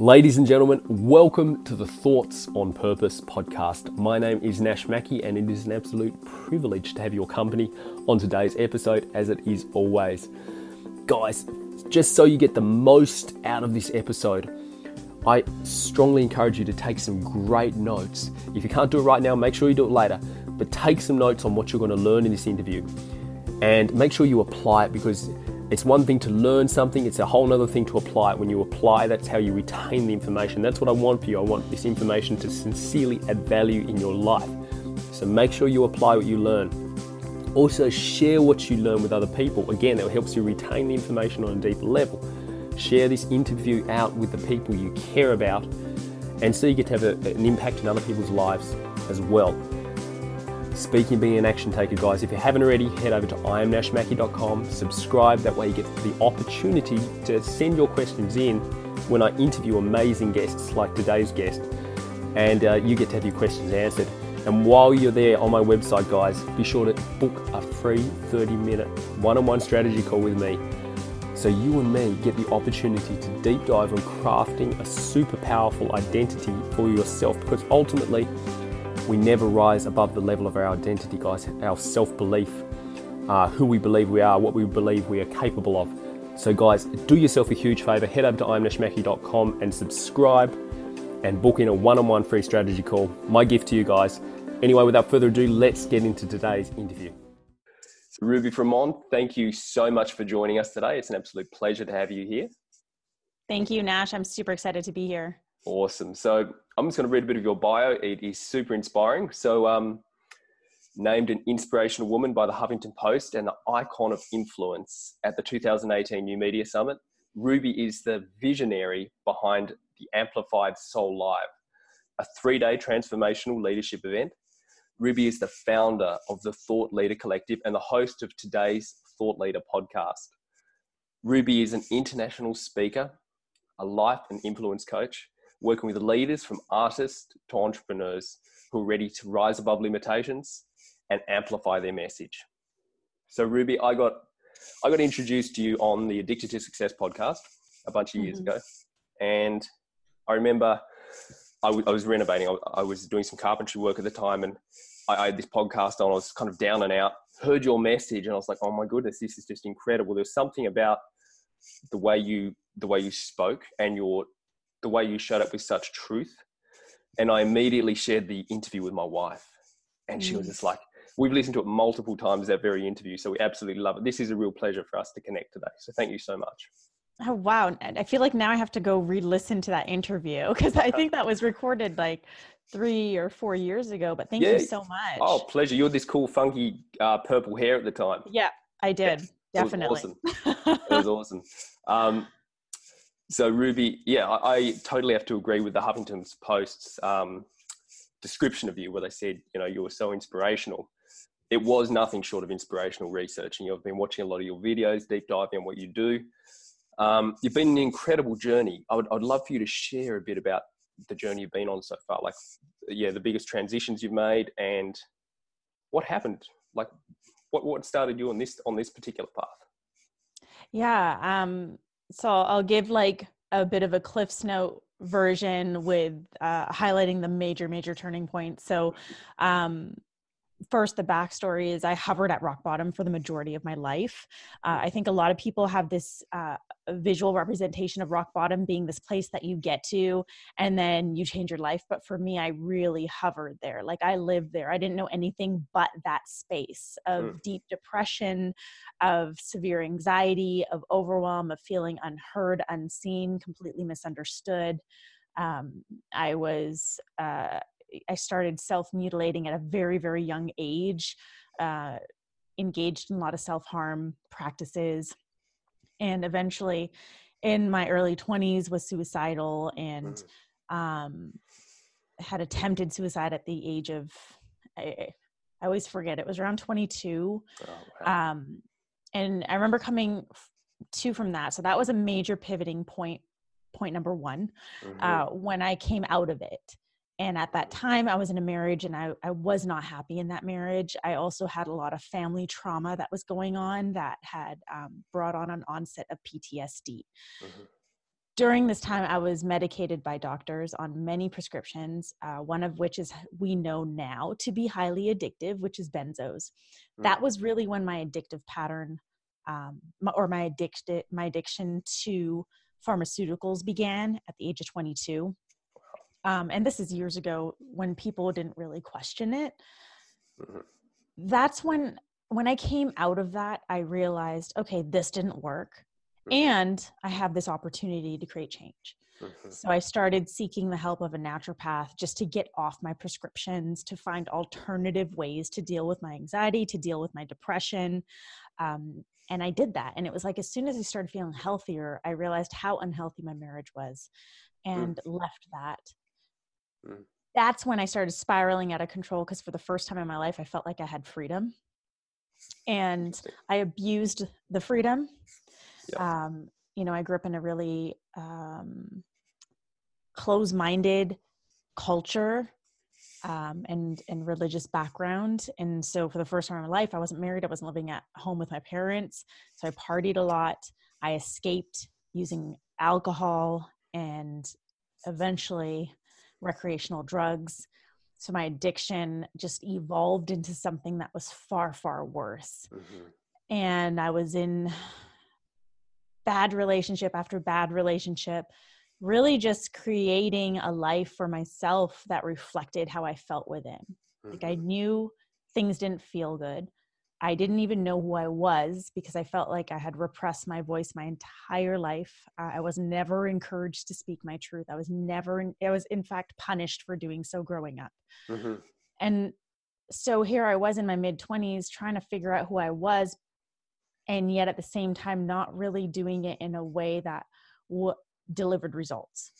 Ladies and gentlemen, welcome to the Thoughts on Purpose podcast. My name is Nash Mackey, and it is an absolute privilege to have your company on today's episode, as it is always. Guys, just so you get the most out of this episode, I strongly encourage you to take some great notes. If you can't do it right now, make sure you do it later, but take some notes on what you're going to learn in this interview and make sure you apply it because it's one thing to learn something, it's a whole other thing to apply it. When you apply, that's how you retain the information. That's what I want for you. I want this information to sincerely add value in your life. So make sure you apply what you learn. Also, share what you learn with other people. Again, that helps you retain the information on a deeper level. Share this interview out with the people you care about, and so you get to have a, an impact in other people's lives as well. Speaking being an action taker, guys, if you haven't already, head over to iamnashmackey.com, subscribe. That way, you get the opportunity to send your questions in when I interview amazing guests like today's guest, and uh, you get to have your questions answered. And while you're there on my website, guys, be sure to book a free 30 minute one on one strategy call with me so you and me get the opportunity to deep dive on crafting a super powerful identity for yourself because ultimately, we never rise above the level of our identity, guys, our self belief, uh, who we believe we are, what we believe we are capable of. So, guys, do yourself a huge favor. Head over to iamnashmackey.com and subscribe and book in a one on one free strategy call. My gift to you guys. Anyway, without further ado, let's get into today's interview. So Ruby Fremon, thank you so much for joining us today. It's an absolute pleasure to have you here. Thank you, Nash. I'm super excited to be here. Awesome. So I'm just going to read a bit of your bio. It is super inspiring. So, um, named an inspirational woman by the Huffington Post and the icon of influence at the 2018 New Media Summit, Ruby is the visionary behind the Amplified Soul Live, a three day transformational leadership event. Ruby is the founder of the Thought Leader Collective and the host of today's Thought Leader podcast. Ruby is an international speaker, a life and influence coach, working with leaders from artists to entrepreneurs who are ready to rise above limitations and amplify their message. So Ruby, I got I got introduced to you on the Addicted to Success podcast a bunch of years mm-hmm. ago, and I remember I, w- I was renovating. I, I, was doing some carpentry work at the time, and I, I, had this podcast on. I was kind of down and out. Heard your message, and I was like, "Oh my goodness, this is just incredible." There's something about the way you the way you spoke and your the way you showed up with such truth. And I immediately shared the interview with my wife. And she was just like, we've listened to it multiple times, that very interview. So we absolutely love it. This is a real pleasure for us to connect today. So thank you so much. Oh, wow. I feel like now I have to go re listen to that interview because I think that was recorded like three or four years ago. But thank yeah. you so much. Oh, pleasure. You had this cool, funky uh, purple hair at the time. Yeah, I did. Yeah, Definitely. It was awesome. it was awesome. Um, so Ruby, yeah, I, I, totally have to agree with the Huffington's Post's um, description of you, where they said, you know, you were so inspirational. It was nothing short of inspirational research, and you've been watching a lot of your videos, deep diving on what you do. Um, you've been an incredible journey. I would, I'd love for you to share a bit about the journey you've been on so far, like, yeah, the biggest transitions you've made, and what happened. Like, what what started you on this on this particular path? Yeah. Um, so I'll give like a bit of a Cliff's Note version with uh, highlighting the major, major turning points. So, um, first, the backstory is I hovered at rock bottom for the majority of my life. Uh, I think a lot of people have this uh, visual representation of rock bottom being this place that you get to and then you change your life. But for me, I really hovered there. Like I lived there. I didn't know anything but that space of mm. deep depression, of severe anxiety, of overwhelm, of feeling unheard, unseen, completely misunderstood. Um, I was, uh, I started self mutilating at a very, very young age, uh, engaged in a lot of self harm practices and eventually in my early 20s was suicidal and mm. um, had attempted suicide at the age of I, I always forget it was around 22 oh, wow. um, and i remember coming to from that so that was a major pivoting point point number one mm-hmm. uh, when i came out of it and at that time i was in a marriage and I, I was not happy in that marriage i also had a lot of family trauma that was going on that had um, brought on an onset of ptsd mm-hmm. during this time, I was medicated by doctors on many prescriptions, uh, one of which is we know now to be highly addictive, which is benzos. Mm. That was really when my addictive pattern um, or my addiction, my addiction to pharmaceuticals began at the age of 22. Um, and this is years ago when people didn't really question it. Mm-hmm. That's when when I came out of that, I realized, okay, this didn't work. Mm-hmm. And I have this opportunity to create change. Mm-hmm. So I started seeking the help of a naturopath just to get off my prescriptions, to find alternative ways to deal with my anxiety, to deal with my depression. Um, and I did that. And it was like as soon as I started feeling healthier, I realized how unhealthy my marriage was and mm. left that. Mm. That's when I started spiraling out of control because for the first time in my life, I felt like I had freedom and I abused the freedom. Yeah. Um, you know, I grew up in a really um, close minded culture um, and and religious background and so for the first time in my life i wasn't married i wasn't living at home with my parents so i partied a lot i escaped using alcohol and eventually recreational drugs so my addiction just evolved into something that was far far worse mm-hmm. and i was in bad relationship after bad relationship really just creating a life for myself that reflected how i felt within mm-hmm. like i mm-hmm. knew things didn't feel good I didn't even know who I was because I felt like I had repressed my voice my entire life. Uh, I was never encouraged to speak my truth. I was never, in, I was in fact punished for doing so growing up. Mm-hmm. And so here I was in my mid 20s trying to figure out who I was, and yet at the same time, not really doing it in a way that w- delivered results.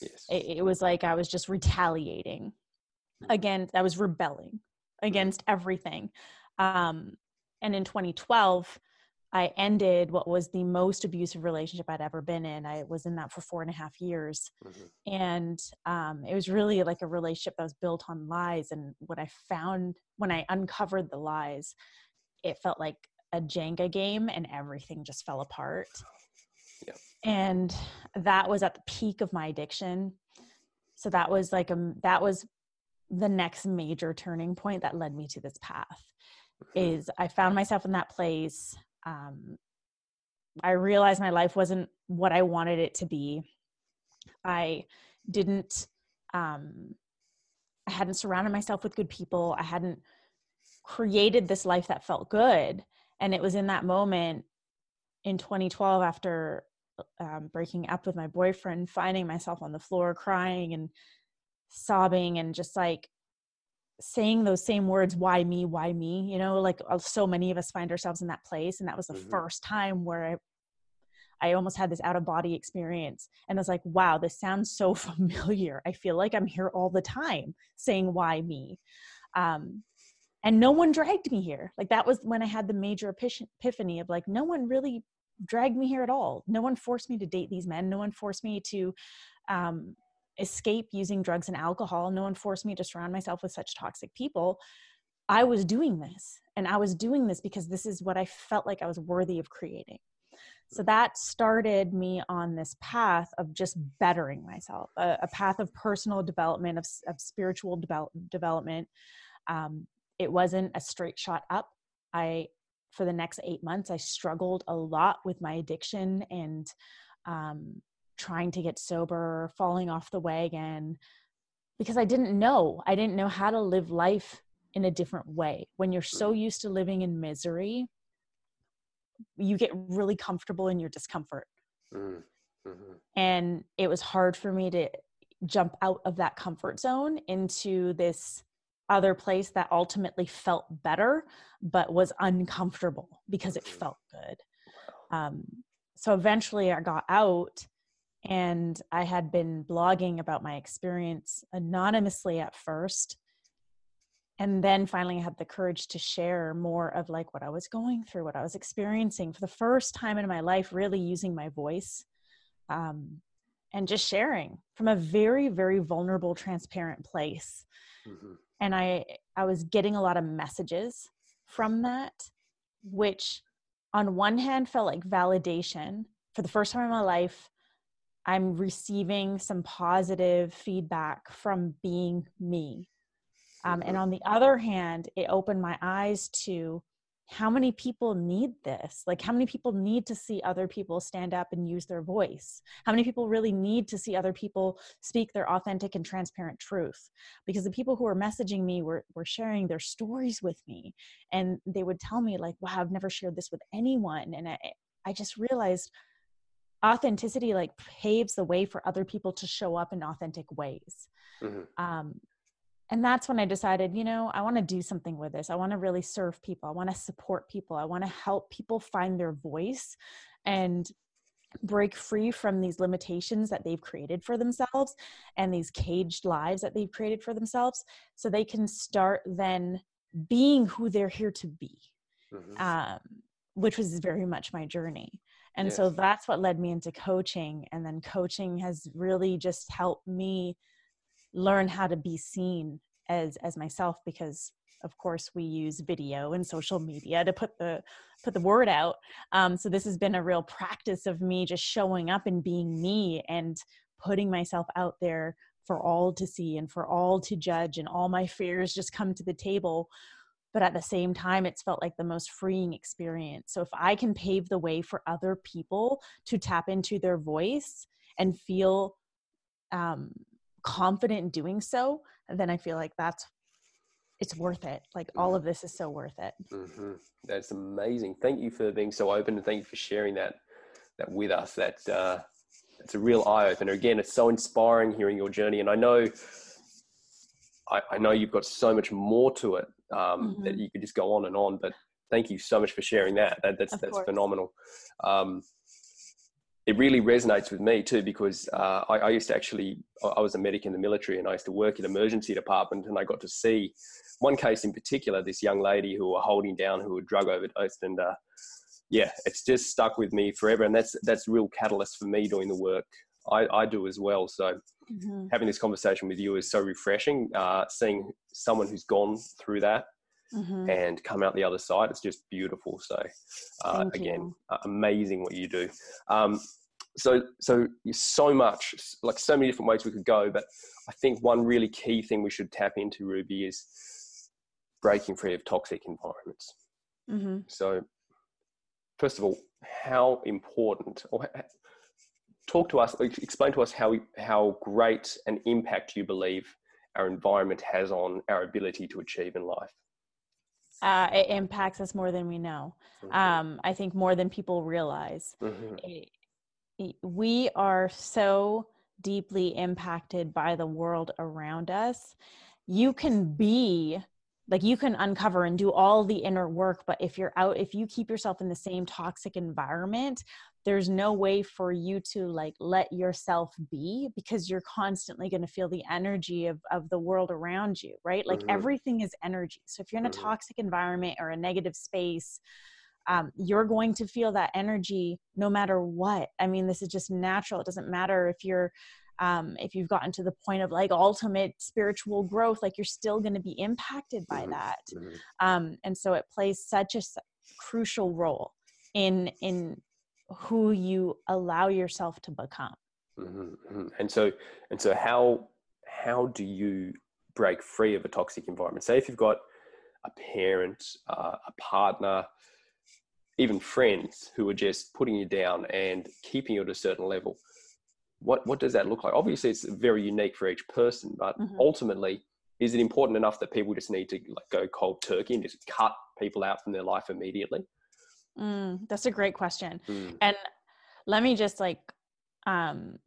Yes. It, it was like I was just retaliating mm-hmm. against, I was rebelling against everything. Um, and in 2012 i ended what was the most abusive relationship i'd ever been in. I was in that for four and a half years. Mm-hmm. and um, it was really like a relationship that was built on lies. And what i found when i uncovered the lies it felt like a jenga game and everything just fell apart. Yeah. and that was at the peak of my addiction. So that was like a that was the next major turning point that led me to this path is I found myself in that place. Um, I realized my life wasn't what I wanted it to be. I didn't, um, I hadn't surrounded myself with good people. I hadn't created this life that felt good. And it was in that moment in 2012 after um, breaking up with my boyfriend, finding myself on the floor crying and sobbing and just like saying those same words why me? Why me? You know like uh, so many of us find ourselves in that place and that was the mm-hmm. first time where I, I almost had this out of body experience and I was like wow this sounds so familiar. I feel like i'm here all the time saying why me um, and no one dragged me here. Like that was when i had the major epiphany of like no one really dragged me here at all. No one forced me to date these men. No one forced me to um, escape using drugs and alcohol. No one forced me to surround myself with such toxic people. I was doing this, and I was doing this because this is what I felt like I was worthy of creating. So that started me on this path of just bettering myself, a, a path of personal development, of, of spiritual develop, development. Um, it wasn't a straight shot up. I, for the next eight months, I struggled a lot with my addiction and um, trying to get sober, falling off the wagon, because I didn't know. I didn't know how to live life in a different way. When you're so used to living in misery, you get really comfortable in your discomfort. Mm, mm-hmm. And it was hard for me to jump out of that comfort zone into this other place that ultimately felt better, but was uncomfortable because it mm-hmm. felt good. Um, so eventually I got out and I had been blogging about my experience anonymously at first. And then finally, I had the courage to share more of like what I was going through, what I was experiencing for the first time in my life, really using my voice um, and just sharing from a very, very vulnerable, transparent place. Mm-hmm. And I, I was getting a lot of messages from that, which on one hand felt like validation for the first time in my life I'm receiving some positive feedback from being me. Um, and mm-hmm. on the other hand, it opened my eyes to how many people need this? Like, how many people need to see other people stand up and use their voice? How many people really need to see other people speak their authentic and transparent truth? Because the people who were messaging me were, were sharing their stories with me. And they would tell me, like, wow, I've never shared this with anyone. And I, I just realized authenticity like paves the way for other people to show up in authentic ways. Mm-hmm. Um, and that's when I decided, you know, I want to do something with this. I want to really serve people. I want to support people. I want to help people find their voice and break free from these limitations that they've created for themselves and these caged lives that they've created for themselves so they can start then being who they're here to be, mm-hmm. um, which was very much my journey. And yes. so that's what led me into coaching. And then coaching has really just helped me learn how to be seen as as myself because of course we use video and social media to put the put the word out um, so this has been a real practice of me just showing up and being me and putting myself out there for all to see and for all to judge and all my fears just come to the table but at the same time it's felt like the most freeing experience so if i can pave the way for other people to tap into their voice and feel um, confident in doing so, then I feel like that's it's worth it. Like all mm-hmm. of this is so worth it. Mm-hmm. That's amazing. Thank you for being so open and thank you for sharing that that with us. That uh, it's a real eye opener. Again, it's so inspiring hearing your journey, and I know I, I know you've got so much more to it um, mm-hmm. that you could just go on and on. But thank you so much for sharing that. that that's of that's course. phenomenal. Um, it really resonates with me too because uh, I, I, used to actually I was a medic in the military and I used to work in emergency department and I got to see one case in particular this young lady who were holding down who had drug overdosed and uh, yeah it's just stuck with me forever and that's that's real catalyst for me doing the work I, I do as well so mm-hmm. having this conversation with you is so refreshing uh, seeing someone who's gone through that Mm-hmm. and come out the other side. It's just beautiful. So, uh, again, uh, amazing what you do. Um, so, so so much, like so many different ways we could go. But I think one really key thing we should tap into, Ruby, is breaking free of toxic environments. Mm-hmm. So, first of all, how important, or talk to us, explain to us how how great an impact you believe our environment has on our ability to achieve in life uh, it impacts us more than we know. Mm-hmm. Um, I think more than people realize. Mm-hmm. It, it, we are so deeply impacted by the world around us. You can be like you can uncover and do all the inner work but if you're out if you keep yourself in the same toxic environment there's no way for you to like let yourself be because you're constantly going to feel the energy of, of the world around you right like mm-hmm. everything is energy so if you're in a mm-hmm. toxic environment or a negative space um, you're going to feel that energy no matter what i mean this is just natural it doesn't matter if you're um, if you've gotten to the point of like ultimate spiritual growth like you're still going to be impacted by mm-hmm. that mm-hmm. um, and so it plays such a crucial role in in who you allow yourself to become mm-hmm, mm-hmm. and so and so how how do you break free of a toxic environment say if you've got a parent uh, a partner even friends who are just putting you down and keeping you at a certain level what what does that look like obviously it's very unique for each person but mm-hmm. ultimately is it important enough that people just need to like go cold turkey and just cut people out from their life immediately Mm, that's a great question. Mm. And let me just like um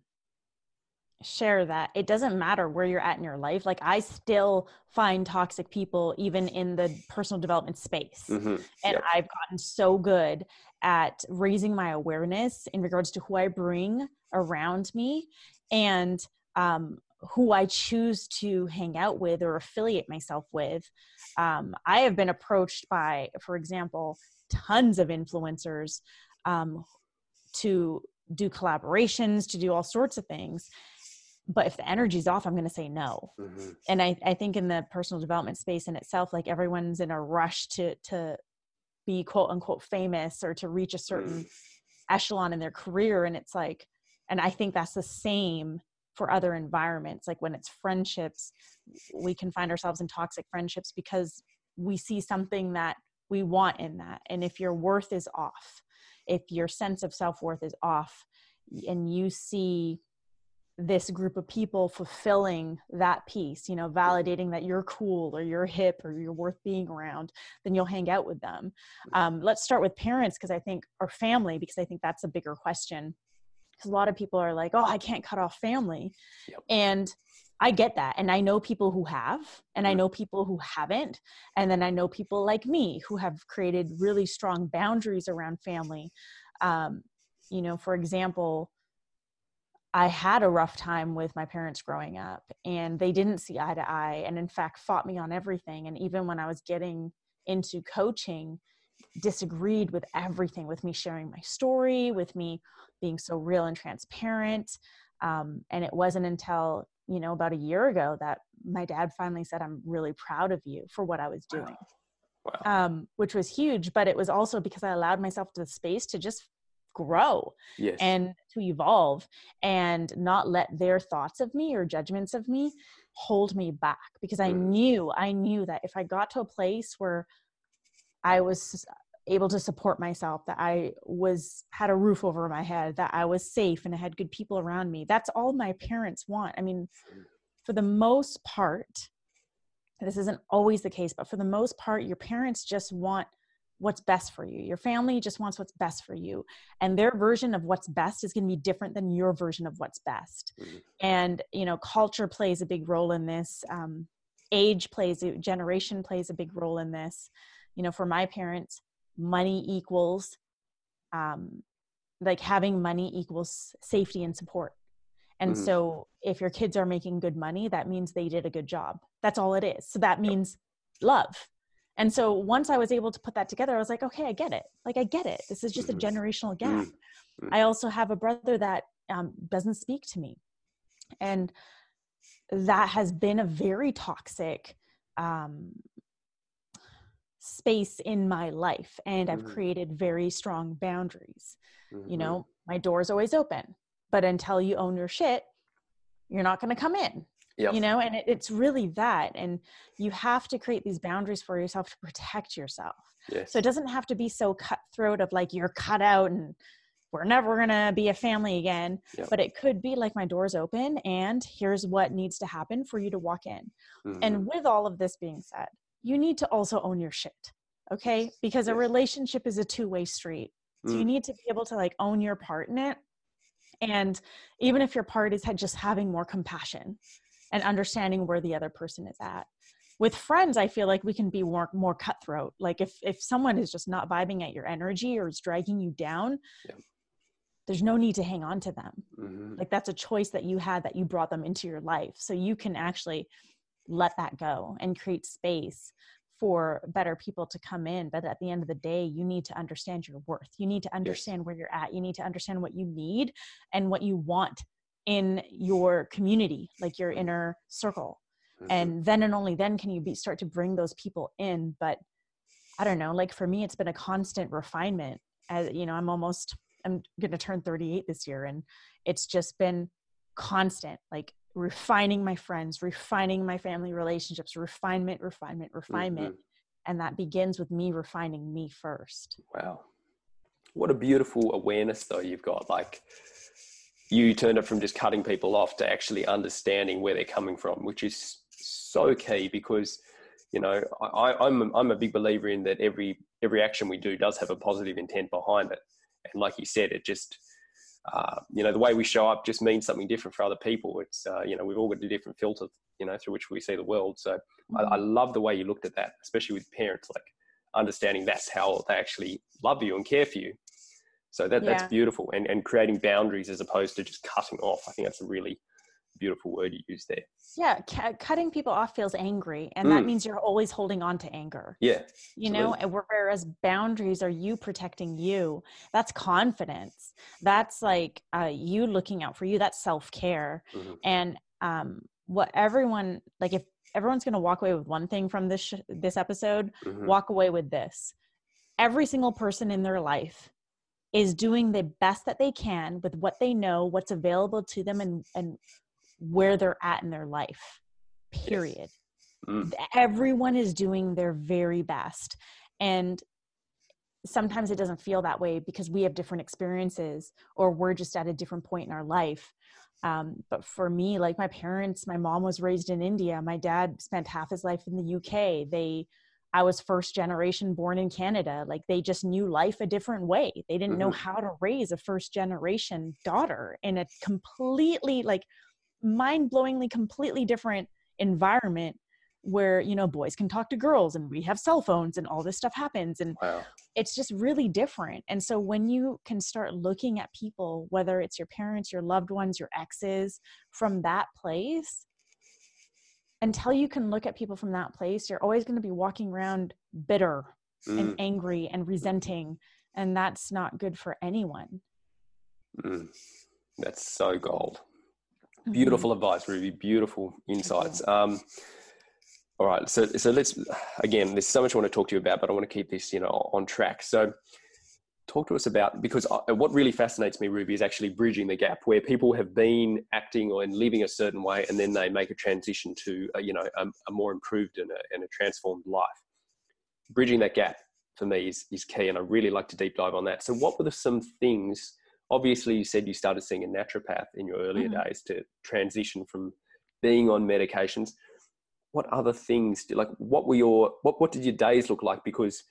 share that it doesn't matter where you're at in your life like i still find toxic people even in the personal development space mm-hmm. and yep. i've gotten so good at raising my awareness in regards to who i bring around me and um, who i choose to hang out with or affiliate myself with um, i have been approached by for example tons of influencers um, to do collaborations, to do all sorts of things. But if the energy's off, I'm going to say no. Mm-hmm. And I, I think in the personal development space in itself, like everyone's in a rush to to be quote unquote famous or to reach a certain mm. echelon in their career, and it's like and i think that's the same for other environments like when it's friendships we can find ourselves in toxic friendships because we see something that we want in that and if your worth is off if your sense of self-worth is off and you see this group of people fulfilling that piece, you know, validating that you're cool or you're hip or you're worth being around, then you'll hang out with them. Um, let's start with parents because I think, or family, because I think that's a bigger question. Because a lot of people are like, oh, I can't cut off family. Yep. And I get that. And I know people who have, and I know people who haven't. And then I know people like me who have created really strong boundaries around family. Um, you know, for example, I had a rough time with my parents growing up, and they didn't see eye to eye, and in fact, fought me on everything. And even when I was getting into coaching, disagreed with everything with me sharing my story, with me being so real and transparent. Um, and it wasn't until, you know, about a year ago that my dad finally said, I'm really proud of you for what I was doing. Wow. Wow. Um, which was huge, but it was also because I allowed myself the space to just grow yes. and to evolve and not let their thoughts of me or judgments of me hold me back because I mm. knew I knew that if I got to a place where I was able to support myself that I was had a roof over my head that I was safe and I had good people around me that's all my parents want I mean for the most part this isn't always the case but for the most part your parents just want what's best for you. Your family just wants what's best for you. And their version of what's best is going to be different than your version of what's best. Mm-hmm. And, you know, culture plays a big role in this. Um, age plays, generation plays a big role in this. You know, for my parents, money equals, um, like having money equals safety and support. And mm-hmm. so if your kids are making good money, that means they did a good job. That's all it is. So that means love and so once I was able to put that together, I was like, okay, I get it. Like, I get it. This is just a mm-hmm. generational gap. Mm-hmm. I also have a brother that um, doesn't speak to me. And that has been a very toxic um, space in my life. And I've mm-hmm. created very strong boundaries. You know, my door is always open, but until you own your shit, you're not going to come in Yep. You know, and it, it's really that. And you have to create these boundaries for yourself to protect yourself. Yes. So it doesn't have to be so cutthroat of like you're cut out and we're never going to be a family again. Yep. But it could be like my door's open and here's what needs to happen for you to walk in. Mm-hmm. And with all of this being said, you need to also own your shit. Okay. Because a relationship is a two way street. So mm. you need to be able to like own your part in it. And even if your part is just having more compassion, and understanding where the other person is at with friends i feel like we can be more more cutthroat like if if someone is just not vibing at your energy or is dragging you down yeah. there's no need to hang on to them mm-hmm. like that's a choice that you had that you brought them into your life so you can actually let that go and create space for better people to come in. But at the end of the day you need to understand your worth. You need to understand yes. where you're at. You need to understand what you need and what you want in your community like your inner circle. Mm-hmm. and then and only then can you be start to bring those people in. But i don't know like for me it's been a constant refinement. As you know i'm almost i'm going to turn 38 this year and it's just been constant like refining my friends refining my family relationships refinement refinement refinement. Mm-hmm. and that begins with me refining me first. Wow. What a beautiful awareness though you've got. Like you turned it from just cutting people off to actually understanding where they're coming from, which is so key because you know I, I'm a, I'm a big believer in that every every action we do does have a positive intent behind it, and like you said, it just uh, you know the way we show up just means something different for other people. It's uh, you know we've all got a different filter you know through which we see the world. So. I, I mm-hmm. love the way you looked at that, especially with parents, like understanding that's how they actually love you and care for you so that, yeah. that's beautiful and, and creating boundaries as opposed to just cutting off. I think that's a really beautiful word you use there. Yeah, c- cutting people off feels angry, and mm. that means you're always holding on to anger. Yeah, you know. Whereas boundaries are you protecting you. That's confidence. That's like uh, you looking out for you. That's self care. Mm-hmm. And um, what everyone like, if everyone's going to walk away with one thing from this sh- this episode, mm-hmm. walk away with this. Every single person in their life is doing the best that they can with what they know, what's available to them, and, and where they're at in their life, period. Yes. Mm. Everyone is doing their very best. And sometimes it doesn't feel that way because we have different experiences or we're just at a different point in our life. Um, but for me, like my parents, my mom was raised in India. My dad spent half his life in the UK. They, I was first generation born in Canada. Like they just knew life a different way. They didn't mm-hmm. know how to raise a first generation daughter in a completely like mind blowingly completely different environment where you know boys can talk to girls and we have cell phones and all this stuff happens and wow. it's just really different and so when you can start looking at people whether it's your parents your loved ones your exes from that place until you can look at people from that place you're always going to be walking around bitter mm. and angry and resenting and that's not good for anyone mm. that's so gold. Beautiful mm-hmm. advice ruby beautiful insights um, all right. So, so let's, again, there's so much I want to talk to you about, but I want to keep this, you know, on track. So talk to us about, because I, what really fascinates me, Ruby, is actually bridging the gap where people have been acting or and living a certain way, and then they make a transition to, a, you know, a, a more improved and a, and a transformed life. Bridging that gap for me is, is key. And I really like to deep dive on that. So what were the, some things, obviously you said you started seeing a naturopath in your earlier mm-hmm. days to transition from being on medications. What other things do like what were your what what did your days look like? Because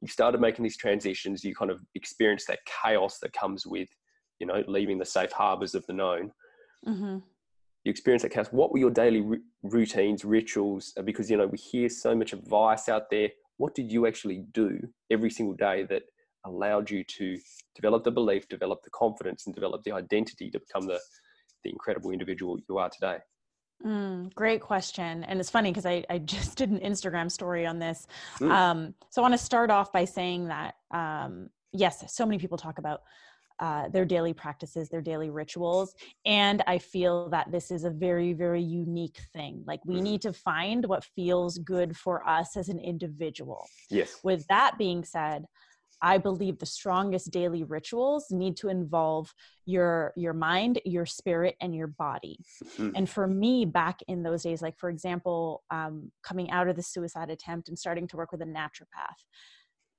you started making these transitions you kind of experienced that chaos that comes with you know leaving the safe harbors of the known. Mm-hmm. you experienced that chaos. What were your daily r- routines rituals? Because you know we hear so much advice out there. What did you actually do every single day that allowed you to develop the belief develop the confidence and develop the identity to become the the incredible individual you are today Mm, great question. And it's funny because I, I just did an Instagram story on this. Mm. Um, so I want to start off by saying that, um, yes, so many people talk about uh, their daily practices, their daily rituals. And I feel that this is a very, very unique thing. Like we mm. need to find what feels good for us as an individual. Yes. With that being said, I believe the strongest daily rituals need to involve your your mind, your spirit, and your body. Mm-hmm. And for me, back in those days, like for example, um, coming out of the suicide attempt and starting to work with a naturopath,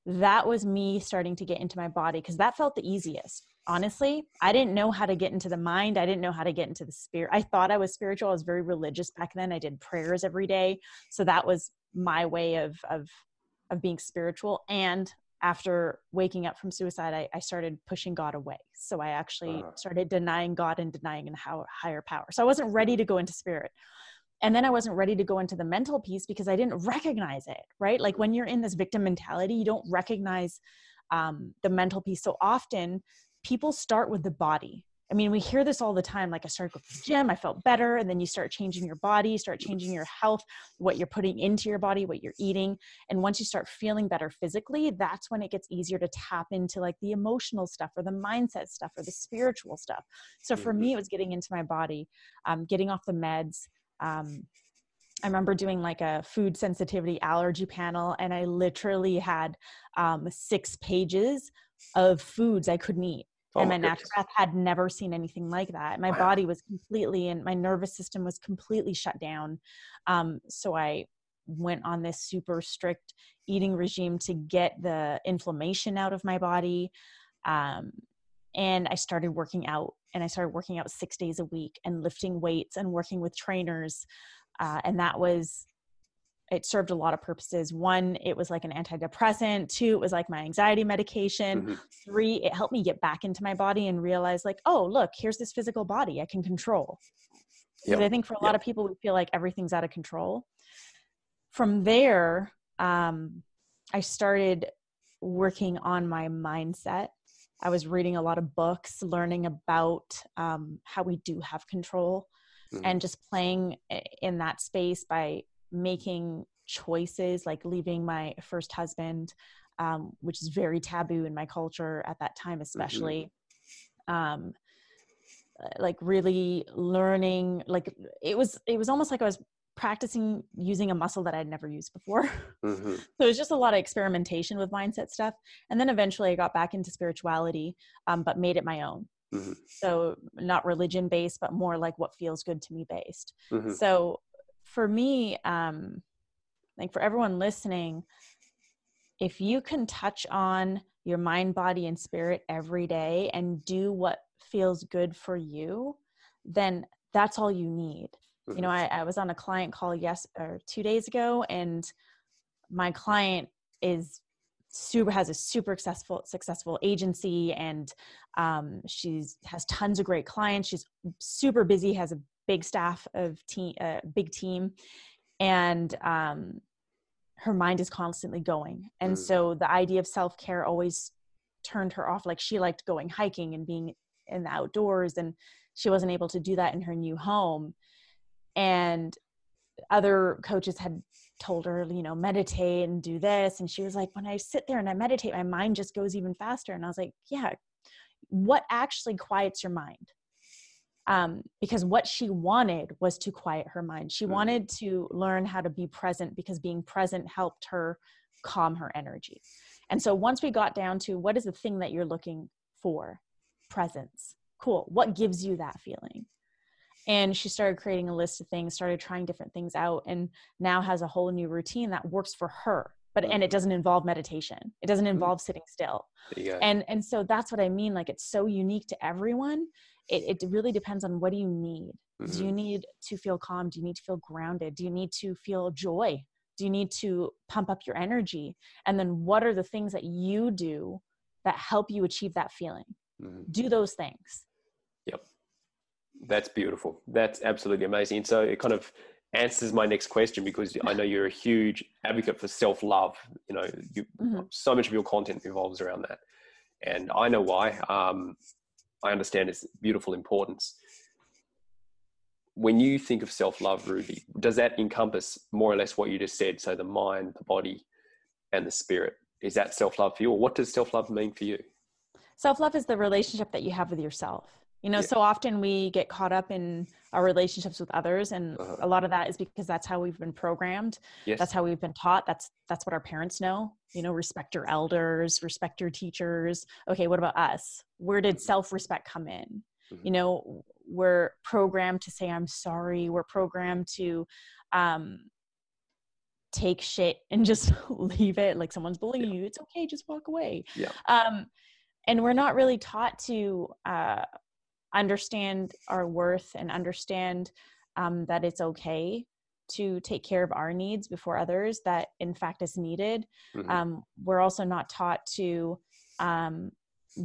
that was me starting to get into my body because that felt the easiest. Honestly, I didn't know how to get into the mind. I didn't know how to get into the spirit. I thought I was spiritual. I was very religious back then. I did prayers every day, so that was my way of of of being spiritual and after waking up from suicide, I, I started pushing God away. So I actually uh-huh. started denying God and denying a higher power. So I wasn't ready to go into spirit. And then I wasn't ready to go into the mental piece because I didn't recognize it, right? Like when you're in this victim mentality, you don't recognize um, the mental piece. So often people start with the body I mean, we hear this all the time. Like, I started going to the gym, I felt better. And then you start changing your body, start changing your health, what you're putting into your body, what you're eating. And once you start feeling better physically, that's when it gets easier to tap into like the emotional stuff or the mindset stuff or the spiritual stuff. So for me, mm-hmm. it was getting into my body, um, getting off the meds. Um, I remember doing like a food sensitivity allergy panel, and I literally had um, six pages of foods I couldn't eat Oh, and my naturopath had never seen anything like that. My wow. body was completely and my nervous system was completely shut down. Um, so I went on this super strict eating regime to get the inflammation out of my body. Um, and I started working out and I started working out six days a week and lifting weights and working with trainers. Uh, and that was it served a lot of purposes. One, it was like an antidepressant. Two, it was like my anxiety medication. Mm-hmm. Three, it helped me get back into my body and realize, like, oh, look, here's this physical body I can control. Yep. I think for a lot yep. of people, we feel like everything's out of control. From there, um, I started working on my mindset. I was reading a lot of books, learning about um, how we do have control, mm-hmm. and just playing in that space by making choices like leaving my first husband um, which is very taboo in my culture at that time especially mm-hmm. um, like really learning like it was it was almost like i was practicing using a muscle that I'd never used before. Mm-hmm. so it was just a lot of experimentation with mindset stuff. And then eventually I got back into spirituality, um, but made it my own. Mhm. So not religion based, but more like what feels good to me based. Mhm. So for me, um, like for everyone listening, if you can touch on your mind, body, and spirit every day and do what feels good for you, then that's all you need. You know, I, I was on a client call yes or two days ago, and my client is super has a super successful successful agency and um, she's has tons of great clients she's super busy has a big staff of team a big team. And um, her mind is constantly going. And Mm. so the idea of self-care always turned her off. Like she liked going hiking and being in the outdoors and she wasn't able to do that in her new home. And other coaches had told her you know meditate and do this. And she was like when i sit there and i meditate my mind just goes even faster. And i was like yeah. What actually quiets your mind um, because what she wanted was to quiet her mind. She Mhm. wanted to learn how to be present because being present helped her calm her energy. And so once we got down to what is the thing that you're looking for? Presence. Cool. What gives you that feeling? And she started creating a list of things started trying different things out and now has a whole new routine that works for her but and it doesn't involve meditation. It doesn't involve sitting still. Go. and and so that's what i mean like it's so unique to everyone it, it really depends on what do you need do Mhm. you need to feel calm do you need to feel grounded do you need to feel joy do you need to pump up your energy and then what are the things that you do that help you achieve that feeling Mhm. do those things yep That's beautiful. That's absolutely amazing. And so it kind of answers my next question because I know you're a huge advocate for self love. You know, you, Mhm. so much of your content revolves around that. And I know why. Um, I understand its beautiful importance. When you think of self love, Ruby, does that encompass more or less what you just said? So the mind, the body, and the spirit. Is that self love for you? Or what does self love mean for you? self love is the relationship that you have with yourself. You know, Yeah. so often we get caught up in our relationships with others, and Uh-huh. a lot of that is because that's how we've been programmed. Yes. That's how we've been taught. That's that's what our parents know. You know, respect your elders, respect your teachers. Okay, what about us? Where did self respect come in? Mhm. You know, we're programmed to say I'm sorry. We're programmed to um, take shit and just leave it. Like someone's bullying you, it's okay, just walk away. Yeah. Um, and we're not really taught to uh, understand our worth and understand um, that it's okay to take care of our needs before others that in fact is needed Mhm. um, we're also not taught to um,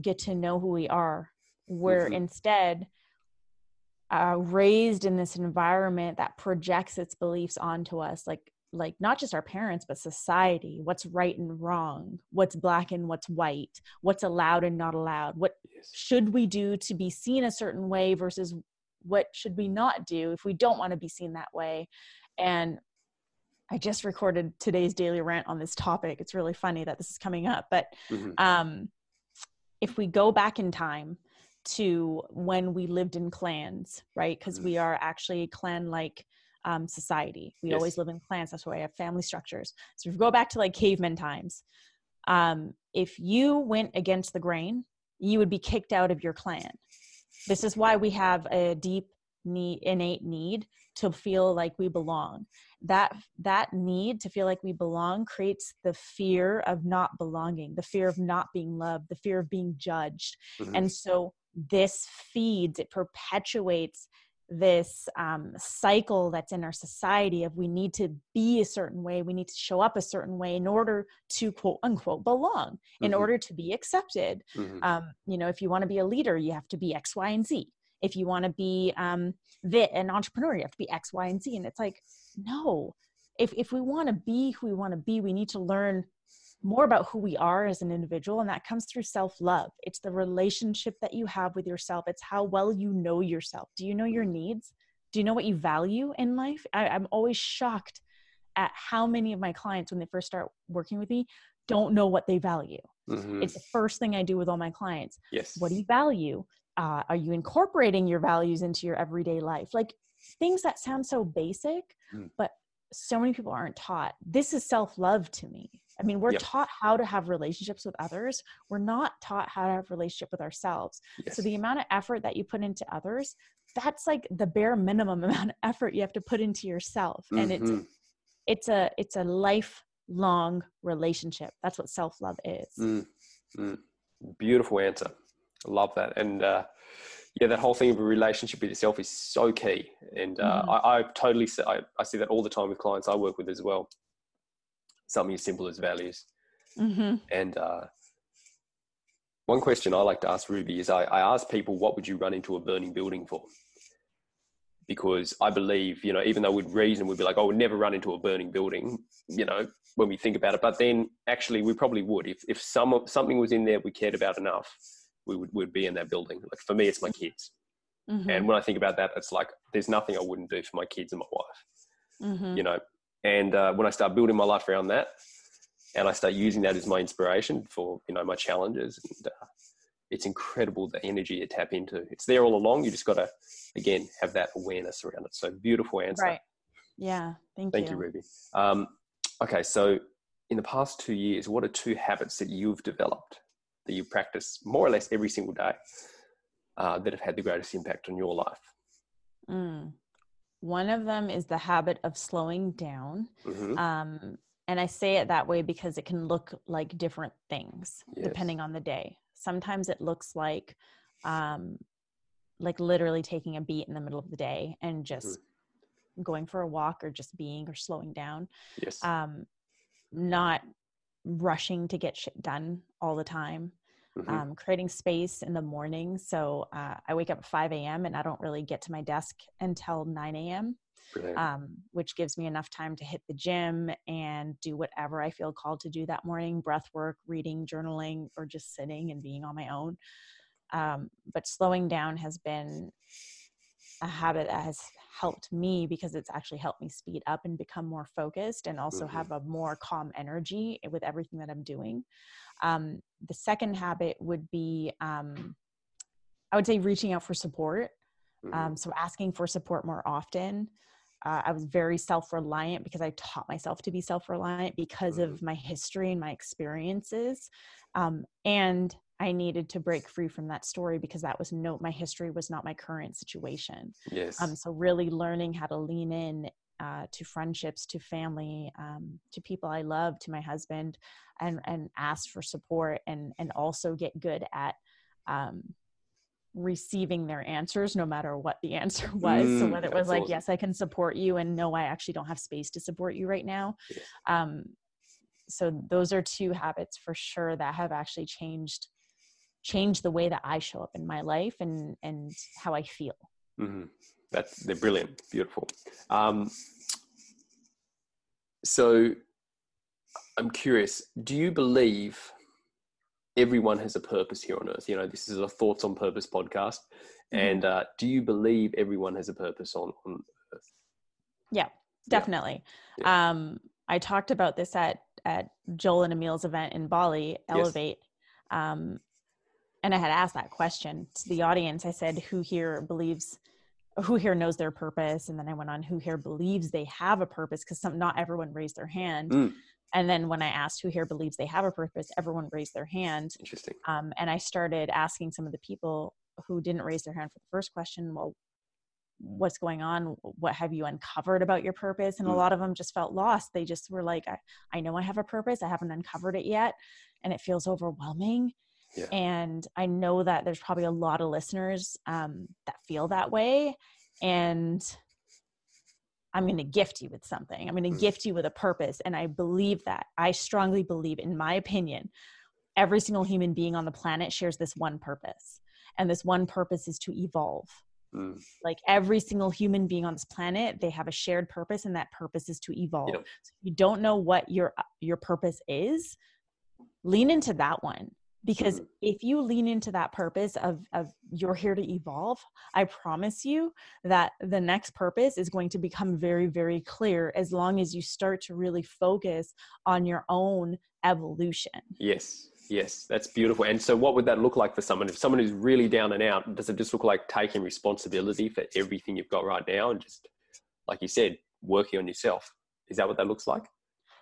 get to know who we are we're Mhm. instead uh, raised in this environment that projects its beliefs onto us like like not just our parents but society what's right and wrong what's black and what's white what's allowed and not allowed what Yes. should we do to be seen a certain way versus what should we not do if we don't want to be seen that way and i just recorded today's daily rant on this topic it's really funny that this is coming up but Mhm. um, if we go back in time to when we lived in clans, right? Because we are actually clan like um, society. We Yes. always live in clans. That's why we have family structures. So if we go back to like caveman times, um, if you went against the grain, you would be kicked out of your clan. This is why we have a deep need, innate need to feel like we belong. That that need to feel like we belong creates the fear of not belonging, the fear of not being loved, the fear of being judged. Mhm. And so this feeds, it perpetuates this um, cycle that's in our society of we need to be a certain way, we need to show up a certain way in order to quote unquote belong, in Mhm. order to be accepted. Mhm. Um, you know, if you want to be a leader, you have to be X, Y, and Z. If you want to be um, the, an entrepreneur, you have to be X, Y, and Z. And it's like, no. If if we want to be who we want to be, we need to learn more about who we are as an individual and that comes through self-love. It's the relationship that you have with yourself. It's how well you know yourself. Do you know your needs? Do you know what you value in life? I, i'm always shocked at how many of my clients when they first start working with me don't know what they value. Mhm. it's the first thing i do with all my clients. Yes. what do you value? Uh, are you incorporating your values into your everyday life? Like things that sound so basic Mm. but so many people aren't taught. This is self-love to me i mean we're Yep. taught how to have relationships with others we're not taught how to have relationship with ourselves Yes. so the amount of effort that you put into others that's like the bare minimum amount of effort you have to put into yourself and it's Mhm. it's a it's a lifelong relationship that's what self-love is Mm, mm. Beautiful answer. I love that. And uh, yeah, that whole thing of a relationship with yourself is so key. And uh, Mhm. I, I totally see, I, I see that all the time with clients I work with as well. Something as simple as values. hmm And uh, one question I like to ask Ruby is I, I ask people, what would you run into a burning building for? Because I believe, you know, even though we'd reason, we'd be like, oh, we'd never run into a burning building, you know, when we think about it. But then actually, we probably would. If, if some, something was in there we cared about enough, we would would be in that building. Like for me, it's my kids. hmm And when I think about that, it's like, there's nothing I wouldn't do for my kids and my wife hmm you know and uh, when i start building my life around that and i start using that as my inspiration for you know my challenges and uh, it's incredible the energy you tap into. It's there all along. You just got to again have that awareness around it. So beautiful answer. Right. Yeah. Thank, you. thank you, ruby. Um, okay. So in the past two years what are two habits that you've developed that you practice more or less every single day uh, that have had the greatest impact on your life? Mm. One of them is the habit of slowing down. hmm Um, and I say it that way because it can look like different things Yes. depending on the day. Sometimes it looks like, um, like literally taking a beat in the middle of the day and just going for a walk or just being or slowing down. yes Um, not rushing to get shit done all the time. Mhm. um, creating space in the morning. So uh, I wake up at 5 a.m. and I don't really get to my desk until 9 a.m., um, which gives me enough time to hit the gym and do whatever I feel called to do that morning breath work, reading, journaling, or just sitting and being on my own. Um, but slowing down has been a habit that has helped me because it's actually helped me speed up and become more focused and also Mhm. have a more calm energy with everything that I'm doing. Um, the second habit would be, um, I would say, reaching out for support. Mhm. Um, so asking for support more often. Uh, I was very self reliant because I taught myself to be self reliant because of my history and my experiences. Um, and I needed to break free from that story because that was no, my history was not my current situation. yes Um, so really learning how to lean in uh, to friendships, to family, um, to people I love, to my husband, and and ask for support, and and also get good at um, receiving their answers, no matter what the answer was. so Mm, whether it was like, yes, I can support you, and no, I actually don't have space to support you right now. Yes. Um, so those are two habits for sure that have actually changed changed the way that I show up in my life and and how I feel. hmm That's they're brilliant, beautiful. Um, so, I'm curious. Do you believe everyone has a purpose here on Earth? You know, this is a Thoughts on Purpose podcast, Mhm. and uh, do you believe everyone has a purpose on on Earth? Yeah, definitely. Um, I talked about this at at Joel and Emil's event in Bali, Elevate. Um, and I had asked that question to the audience. I said, "Who here believes? Who here knows their purpose?" And then I went on, "Who here believes they have a purpose?" Because some, not everyone raised their hand. Mm. And then when I asked who here believes they have a purpose, everyone raised their hand. Interesting. Um, and I started asking some of the people who didn't raise their hand for the first question, well, what's going on? What have you uncovered about your purpose? And a Mm. lot of them just felt lost. They just were like, I, I know I have a purpose. I haven't uncovered it yet. And it feels overwhelming. Yeah. And I know that there's probably a lot of listeners um, that feel that way. And I'm going to gift you with something. I'm going to Mm. gift you with a purpose. And I believe that. I strongly believe, in my opinion, every single human being on the planet shares this one purpose. And this one purpose is to evolve. Mm. Like every single human being on this planet, they have a shared purpose, and that purpose is to evolve. Yep. So if you don't know what your your purpose is, lean into that one. Because if you lean into that purpose of, of you're here to evolve, I promise you that the next purpose is going to become very, very clear as long as you start to really focus on your own evolution. Yes. Yes, that's beautiful. And so, what would that look like for someone? If someone who's really down and out, does it just look like taking responsibility for everything you've got right now and just, like you said, working on yourself? Is that what that looks like?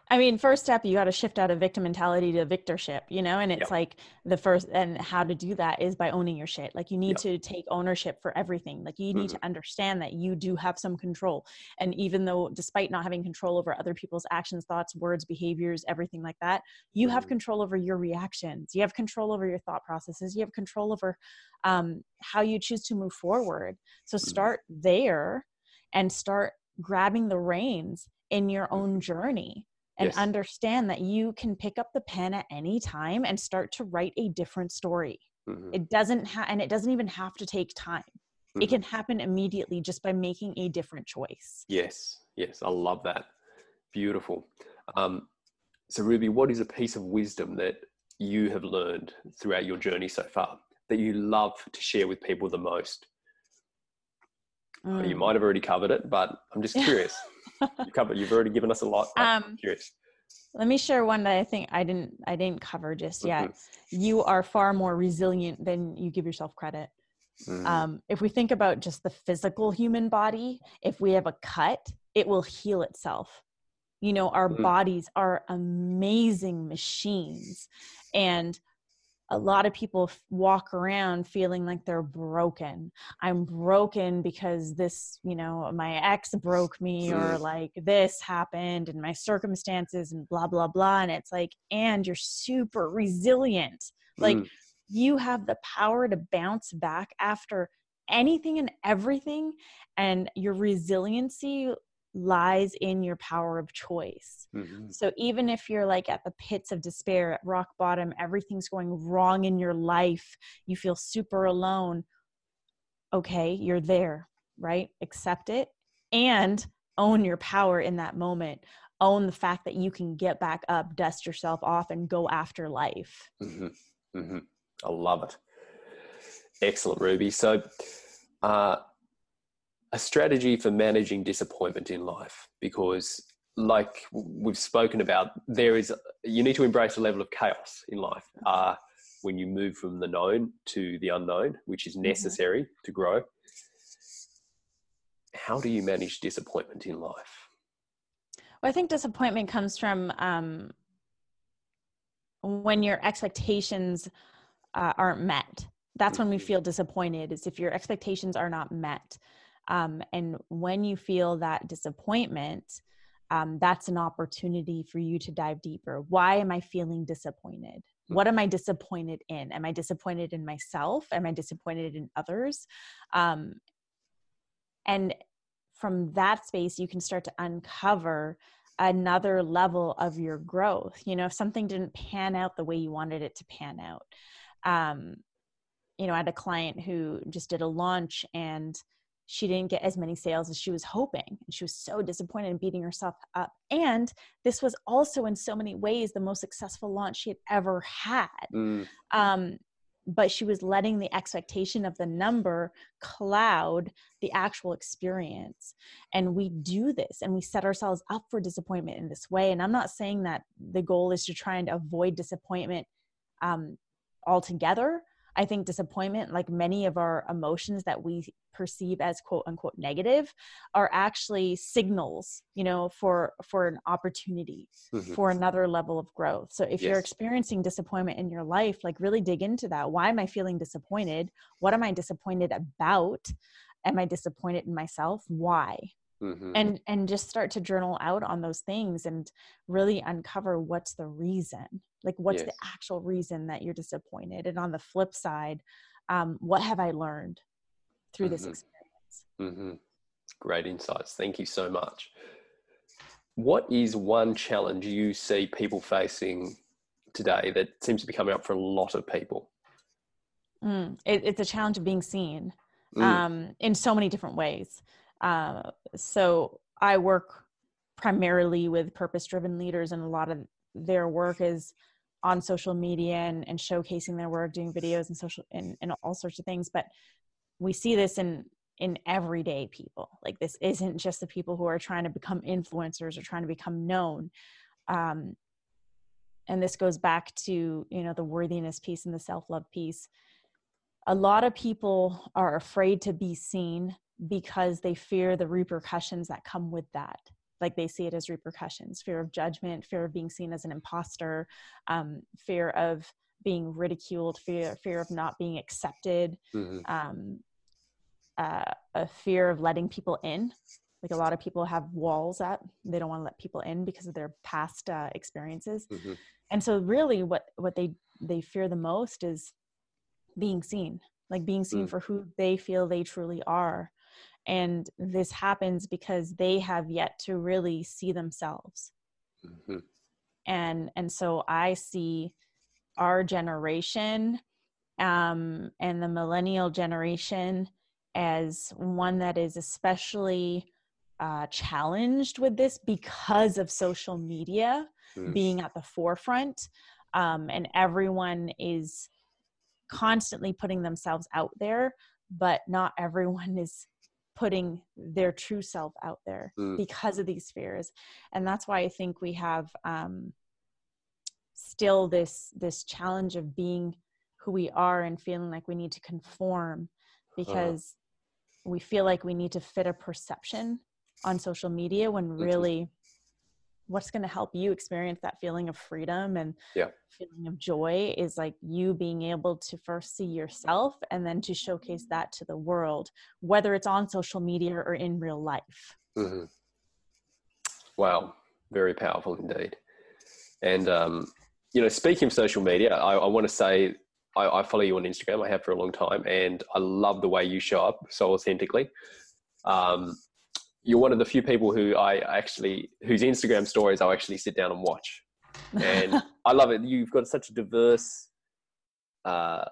I mean, first step, you got to shift out of victim mentality to victorship, you know? And it's yep. like the first, and how to do that is by owning your shit. Like, you need yep. to take ownership for everything. Like, you need mm-hmm. to understand that you do have some control. And even though, despite not having control over other people's actions, thoughts, words, behaviors, everything like that, you mm-hmm. have control over your reactions. You have control over your thought processes. You have control over um, how you choose to move forward. So, mm-hmm. start mm-hmm. there and start grabbing the reins in your own mm-hmm. journey and yes. understand that you can pick up the pen at any time and start to write a different story. Mm-hmm. It doesn't have, and it doesn't even have to take time. Mm-hmm. It can happen immediately just by making a different choice. Yes, yes, I love that. Beautiful. Um, so, Ruby, what is a piece of wisdom that you have learned throughout your journey so far that you love to share with people the most? Mm. You might have already covered it, but I'm just curious. You covered. You've already given us a lot. Um, curious. Let me share one that I think I didn't. I didn't cover just yet. Mm-hmm. You are far more resilient than you give yourself credit. Mm. Um, if we think about just the physical human body, if we have a cut, it will heal itself. You know, our mm. bodies are amazing machines, and a lot of people walk around feeling like they're broken. I'm broken because this, you know, my ex broke me or mm. like this happened and my circumstances and blah, blah, blah. And it's like, and you're super resilient. Like mm. you have the power to bounce back after anything and everything. And your resiliency lies in your power of choice. Mm-hmm. So even if you're like at the pits of despair, at rock bottom, everything's going wrong in your life, you feel super alone, okay, you're there, right? Accept it and own your power in that moment. Own the fact that you can get back up, dust yourself off, and go after life. Mm-hmm. Mm-hmm. I love it. Excellent, Ruby. So, uh, a strategy for managing disappointment in life because like we've spoken about there is you need to embrace a level of chaos in life uh, when you move from the known to the unknown which is mm-hmm. necessary mm-hmm. to grow how do you manage disappointment in life well i think disappointment comes from um, when your expectations uh, aren't met that's when we mm-hmm. feel disappointed is if your expectations are not met um, and when you feel that disappointment, um, that's an opportunity for you to dive deeper. Why am I feeling disappointed? What am I disappointed in? Am I disappointed in myself? Am I disappointed in others? Um, and from that space, you can start to uncover another level of your growth. You know, if something didn't pan out the way you wanted it to pan out. Um, you know, I had a client who just did a launch and she didn't get as many sales as she was hoping. And she was so disappointed and beating herself up. And this was also, in so many ways, the most successful launch she had ever had. Mm. Um, but she was letting the expectation of the number cloud the actual experience. And we do this and we set ourselves up for disappointment in this way. And I'm not saying that the goal is to try and avoid disappointment um, altogether I think disappointment, like many of our emotions that we perceive as quote unquote negative, are actually signals, you know, for for an opportunity mm-hmm. for another level of growth. So if yes. you're experiencing disappointment in your life, like really dig into that. Why am I feeling disappointed? What am I disappointed about? Am I disappointed in myself? Why? Mm-hmm. and and just start to journal out on those things and really uncover what's the reason like what's yes. the actual reason that you're disappointed and on the flip side um, what have i learned through mm-hmm. this experience mm-hmm. great insights thank you so much what is one challenge you see people facing today that seems to be coming up for a lot of people mm, it, it's a challenge of being seen mm. um, in so many different ways uh, so I work primarily with purpose driven leaders, and a lot of their work is on social media and, and showcasing their work, doing videos and social and, and all sorts of things. But we see this in in everyday people. Like this isn't just the people who are trying to become influencers or trying to become known. Um, and this goes back to you know the worthiness piece and the self-love piece a lot of people are afraid to be seen because they fear the repercussions that come with that like they see it as repercussions fear of judgment fear of being seen as an imposter um, fear of being ridiculed fear fear of not being accepted mm-hmm. um, uh, a fear of letting people in like a lot of people have walls up they don't want to let people in because of their past uh, experiences mm-hmm. and so really what what they they fear the most is being seen like being seen mm. for who they feel they truly are and this happens because they have yet to really see themselves mm-hmm. and and so i see our generation um, and the millennial generation as one that is especially uh, challenged with this because of social media mm. being at the forefront um, and everyone is constantly putting themselves out there but not everyone is putting their true self out there mm. because of these fears and that's why i think we have um, still this this challenge of being who we are and feeling like we need to conform uh-huh. because uh. we feel like we need to fit a perception on social media when really what's going to help you experience that feeling of freedom and yeah. feeling of joy is like you being able to first see yourself and then to showcase that to the world whether it's on social media or in real life. Mm-hmm. wow. Very powerful indeed. And um, you know speaking of social media i, I want to say I, I, follow you on instagram. I have for a long time and i love the way you show up so authentically. Um, you're one of the few people who I actually whose Instagram stories I'll actually sit down and watch, and I love it. You've got such a diverse uh,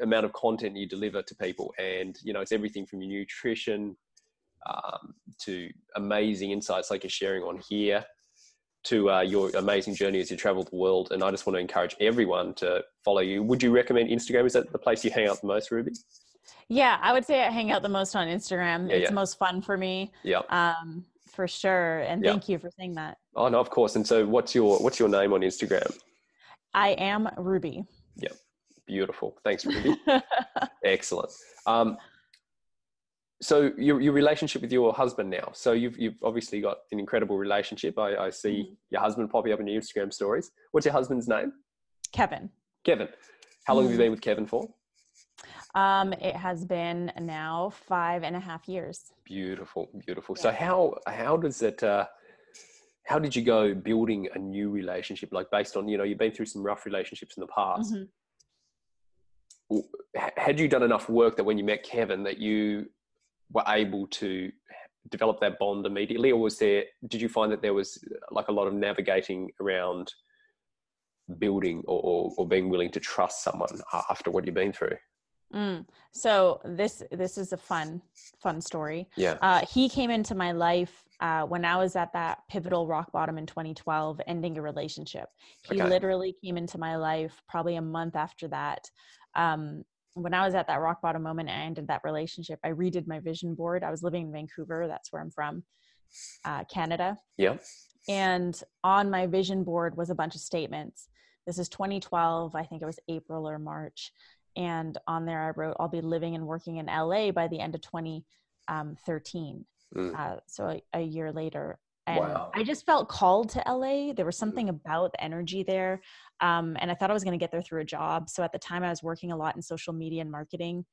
amount of content you deliver to people, and you know it's everything from your nutrition um, to amazing insights like you're sharing on here to uh, your amazing journey as you travel the world. And I just want to encourage everyone to follow you. Would you recommend Instagram? Is that the place you hang out the most, Ruby? Yeah, I would say I hang out the most on Instagram. Yeah, it's yeah. most fun for me. Yeah. Um, for sure. And yeah. thank you for saying that. Oh no, of course. And so what's your what's your name on Instagram? I am Ruby. Yeah. Beautiful. Thanks, Ruby. Excellent. Um, so your your relationship with your husband now. So you've you've obviously got an incredible relationship. I, I see mm-hmm. your husband popping up in your Instagram stories. What's your husband's name? Kevin. Kevin. How long have you mm-hmm. been with Kevin for? Um, it has been now five and a half years. Beautiful, beautiful. Yeah. So how how does it? Uh, how did you go building a new relationship? Like based on you know you've been through some rough relationships in the past. Mm-hmm. Had you done enough work that when you met Kevin that you were able to develop that bond immediately, or was there? Did you find that there was like a lot of navigating around? building or, or, or, being willing to trust someone after what you've been through Mm. So this this is a fun fun story. Yeah. Uh, he came into my life uh, when I was at that pivotal rock bottom in 2012, ending a relationship. He okay. literally came into my life probably a month after that. Um, when I was at that rock bottom moment, I ended that relationship. I redid my vision board. I was living in Vancouver. That's where I'm from, uh, Canada. Yeah. And on my vision board was a bunch of statements. This is 2012. I think it was April or March and on there I wrote I'll be living and working in LA by the end of 2013. Um, mm. Uh, so a, a, year later, and wow. I just felt called to LA. There was mm. something about the energy there, um, and I thought I was going to get there through a job. So at the time, I was working a lot in social media and marketing,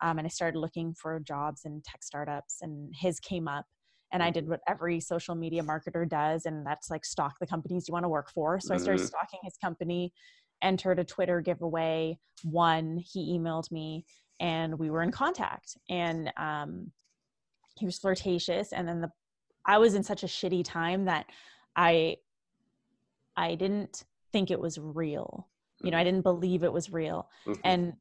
um, and I started looking for jobs in tech startups, and his came up. And I did mm-hmm. what every social media marketer does, and that's like stalk the companies you want to work for. So mm-hmm. I started mm-hmm. stalking his company, entered a Twitter giveaway, won. He emailed me, and we were in contact. And um, he was flirtatious, and then the I was in such a shitty time that I I didn't think it was real. You know, I mm-hmm. didn't believe it was real. Mm-hmm. And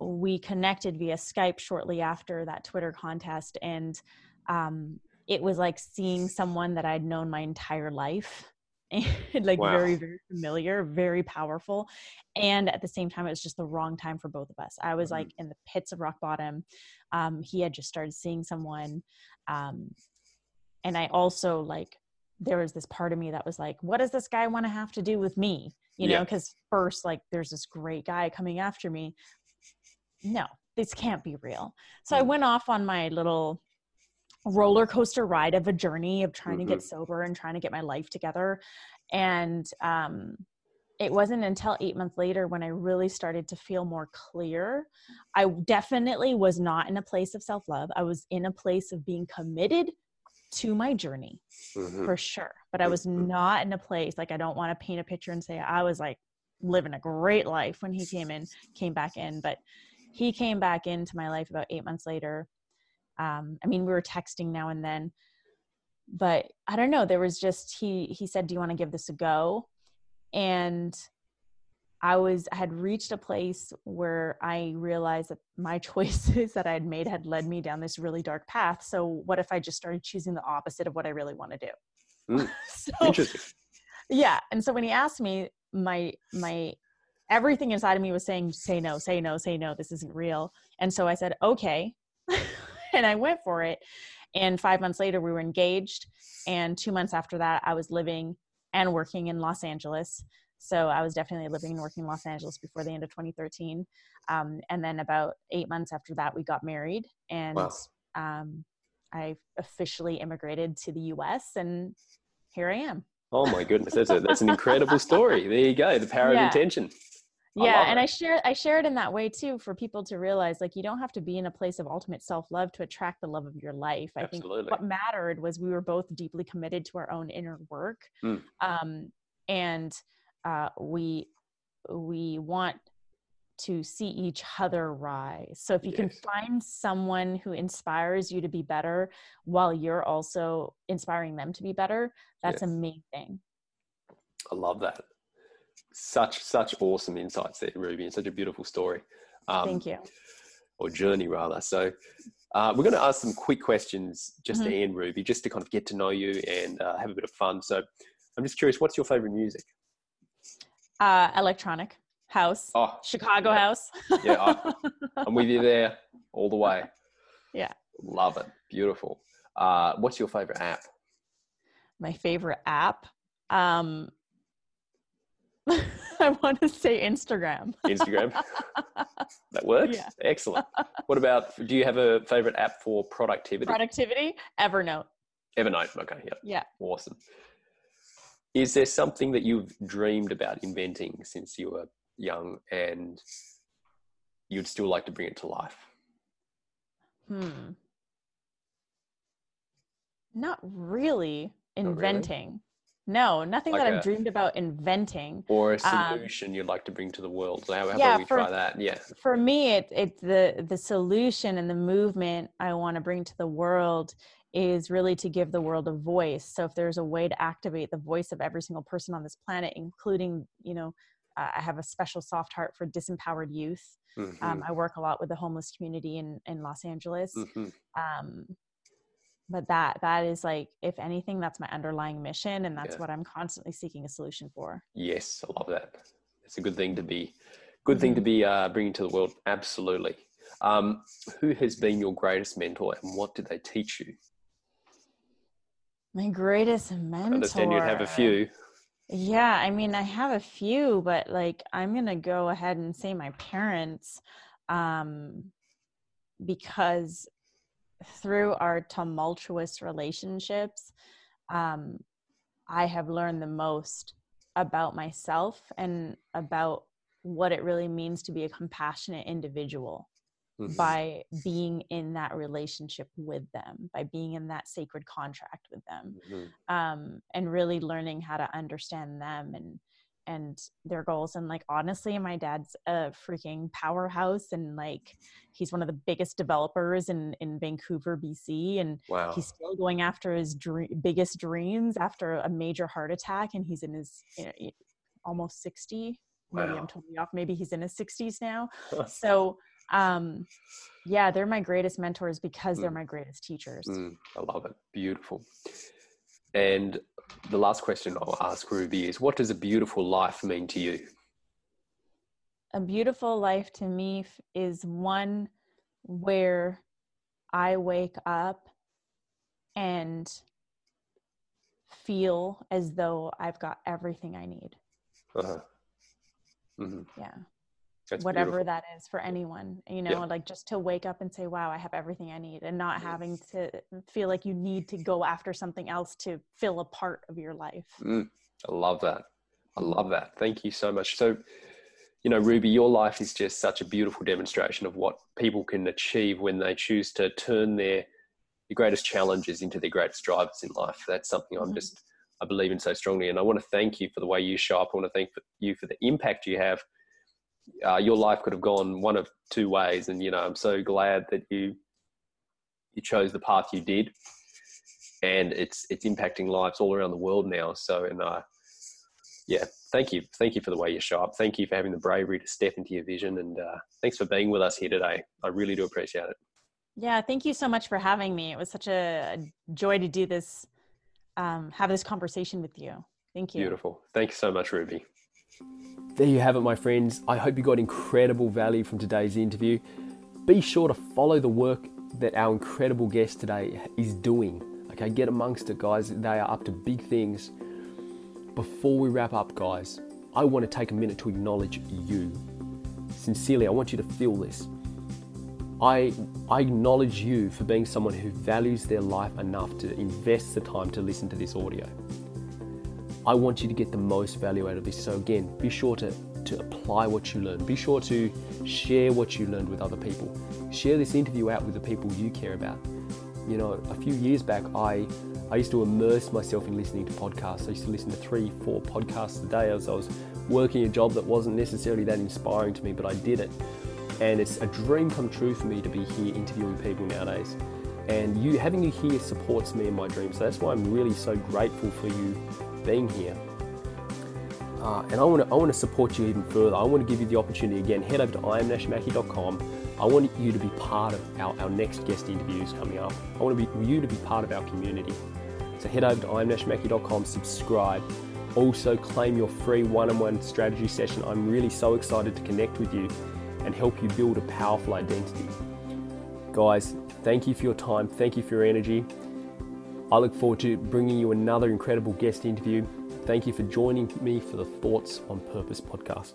we connected via Skype shortly after that Twitter contest, and um, it was like seeing someone that I'd known my entire life and like wow. very very familiar very powerful and at the same time it was just the wrong time for both of us i was mm-hmm. like in the pits of rock bottom um, he had just started seeing someone um, and i also like there was this part of me that was like, what does this guy want to have to do with me? You Yeah. know, because first, like, there's this great guy coming after me. No, this can't be real. So I Mm. went off on my little roller coaster ride of a journey of trying to Mm-hmm. get sober and trying to get my life together. And um, it wasn't until eight months later when I really started to feel more clear. I definitely was not in a place of self love. I was in a place of being committed to my journey Mhm. for sure. But I was not in a place like I don't want to paint a picture and say I was like living a great life when he came in, came back in. But he came back into my life about eight months later. Um, I mean, we were texting now and then, but I don't know. There was just he he said, "Do you want to give this a go?" And I was I had reached a place where I realized that my choices that I had made had led me down this really dark path. So what if I just started choosing the opposite of what I really want to do? Mm. so Interesting. yeah, and so when he asked me, my my everything inside of me was saying, "Say no, say no, say no. This isn't real." And so I said, "Okay," and I went for it. And five months later, we were engaged. And two months after that, I was living and working in Los Angeles. So I was definitely living and working in Los Angeles before the end of 2013. Um, and then about eight months after that, we got married, and Wow. um, I officially immigrated to the U.S. And here I am. Oh my goodness, that's a, that's an incredible story. There you go, the power Yeah. of intention. Yeah and i share i share it in that way too for people to realize like you don't have to be in a place of ultimate self-love to attract the love of your life i Absolutely. think what mattered was we were both deeply committed to our own inner work Mm. um, and uh, we we want to see each other rise so if you can find someone who inspires you to be better while you're also inspiring them to be better that's Yes. amazing I love that. Such such awesome insights there, Ruby, and such a beautiful story. Um, thank you or journey rather. So uh, we're going to ask some quick questions just Mhm. to end, Ruby, just to kind of get to know you and uh, have a bit of fun. So I'm just curious, what's your favorite music? uh, electronic house Oh, Chicago Yeah. house. Yeah, I- I'm with you there all the way. Yeah. Love it. Beautiful. Uh, what's your favorite app? My favorite app. Um, I want to say Instagram. Instagram. that works. Yeah. Excellent. What about, do you have a favorite app for productivity? Productivity, Evernote. Evernote. Okay. Yeah. Yeah. Awesome. Is there something that you've dreamed about inventing since you were young and you'd still like to bring it to life? Hmm. Not really really? No, nothing Like that a- I've dreamed about inventing. Or a Um, solution you'd like to bring to the world? How, how yeah, about we for- try that? Yeah. For me, it, it's the the solution and the movement I want to bring to the world is really to give the world a voice. So if there's a way to activate the voice of every single person on this planet, including, you know, uh, I have a special soft heart for disempowered youth. Mhm, Um, I work a lot with the homeless community in, in Los Angeles. mhm. Um, but that that is like, if anything, that's my underlying mission, and that's Yeah. what I'm constantly seeking a solution for. Yes, I love that. It's a good thing to be, good thing to be uh, bringing to the world. Absolutely. Um, who has been your greatest mentor and what did they teach you? My greatest mentor I understand you'd have a few. Yeah, I mean, I have a few, but like, I'm gonna go ahead and say my parents, um, because through our tumultuous relationships, um, I have learned the most about myself and about what it really means to be a compassionate individual Mhm. by being in that relationship with them, by being in that sacred contract with them Mhm. um, and really learning how to understand them and and their goals and like honestly my dad's a freaking powerhouse and like he's one of the biggest developers in in vancouver bc and Wow. he's still going after his dream, biggest dreams after a major heart attack and he's in his you know, almost 60 maybe Wow. i'm totally off maybe he's in his 60s now so um yeah they're my greatest mentors because they're Mm. my greatest teachers Mm, I love it. Beautiful. And the last question I'll ask Ruby is what does a beautiful life mean to you? a beautiful life to me is one where I wake up and feel as though I've got everything I need. Uh-huh. Mm-hmm. Yeah. That's Whatever beautiful. that is for anyone, you know, Yeah. like just to wake up and say, wow, I have everything I need, and not having to feel like you need to go after something else to fill a part of your life. Mm, I love that. I love that. Thank you so much. So, you know, Ruby, your life is just such a beautiful demonstration of what people can achieve when they choose to turn their, their greatest challenges into their greatest drivers in life. That's something I'm Mhm. just, I believe in so strongly. And I want to thank you for the way you show up. I want to thank you for the impact you have. Uh, your life could have gone one of two ways. And, you know, I'm so glad that you, you chose the path you did and it's, it's impacting lives all around the world now. So, and, uh, yeah, thank you. Thank you for the way you show up. Thank you for having the bravery to step into your vision. And uh, thanks for being with us here today. I really do appreciate it. Yeah, thank you so much for having me. It was such a joy to do this, um, have this conversation with you. Thank you. Beautiful. Thank you so much, Ruby. There you have it, my friends. I hope you got incredible value from today's interview. Be sure to follow the work that our incredible guest today is doing. Okay, get amongst it, guys. They are up to big things. Before we wrap up, guys, I want to take a minute to acknowledge you. Sincerely, I want you to feel this. I, I acknowledge you for being someone who values their life enough to invest the time to listen to this audio. I want you to get the most value out of this. So, again, be sure to, to apply what you learn. Be sure to share what you learned with other people. Share this interview out with the people you care about. You know, a few years back, I, I used to immerse myself in listening to podcasts. I used to listen to three, four podcasts a day as I was working a job that wasn't necessarily that inspiring to me, but I did it. And it's a dream come true for me to be here interviewing people nowadays. And you having you here supports me in my dream. So that's why I'm really so grateful for you being here. Uh, and I want to I want to support you even further. I want to give you the opportunity again. Head over to iamnashmackey.com. I want you to be part of our, our next guest interviews coming up. I want to be you to be part of our community. So head over to iamnashmackey.com, subscribe. Also claim your free one-on-one strategy session. I'm really so excited to connect with you and help you build a powerful identity. Guys, thank you for your time. Thank you for your energy. I look forward to bringing you another incredible guest interview. Thank you for joining me for the Thoughts on Purpose podcast.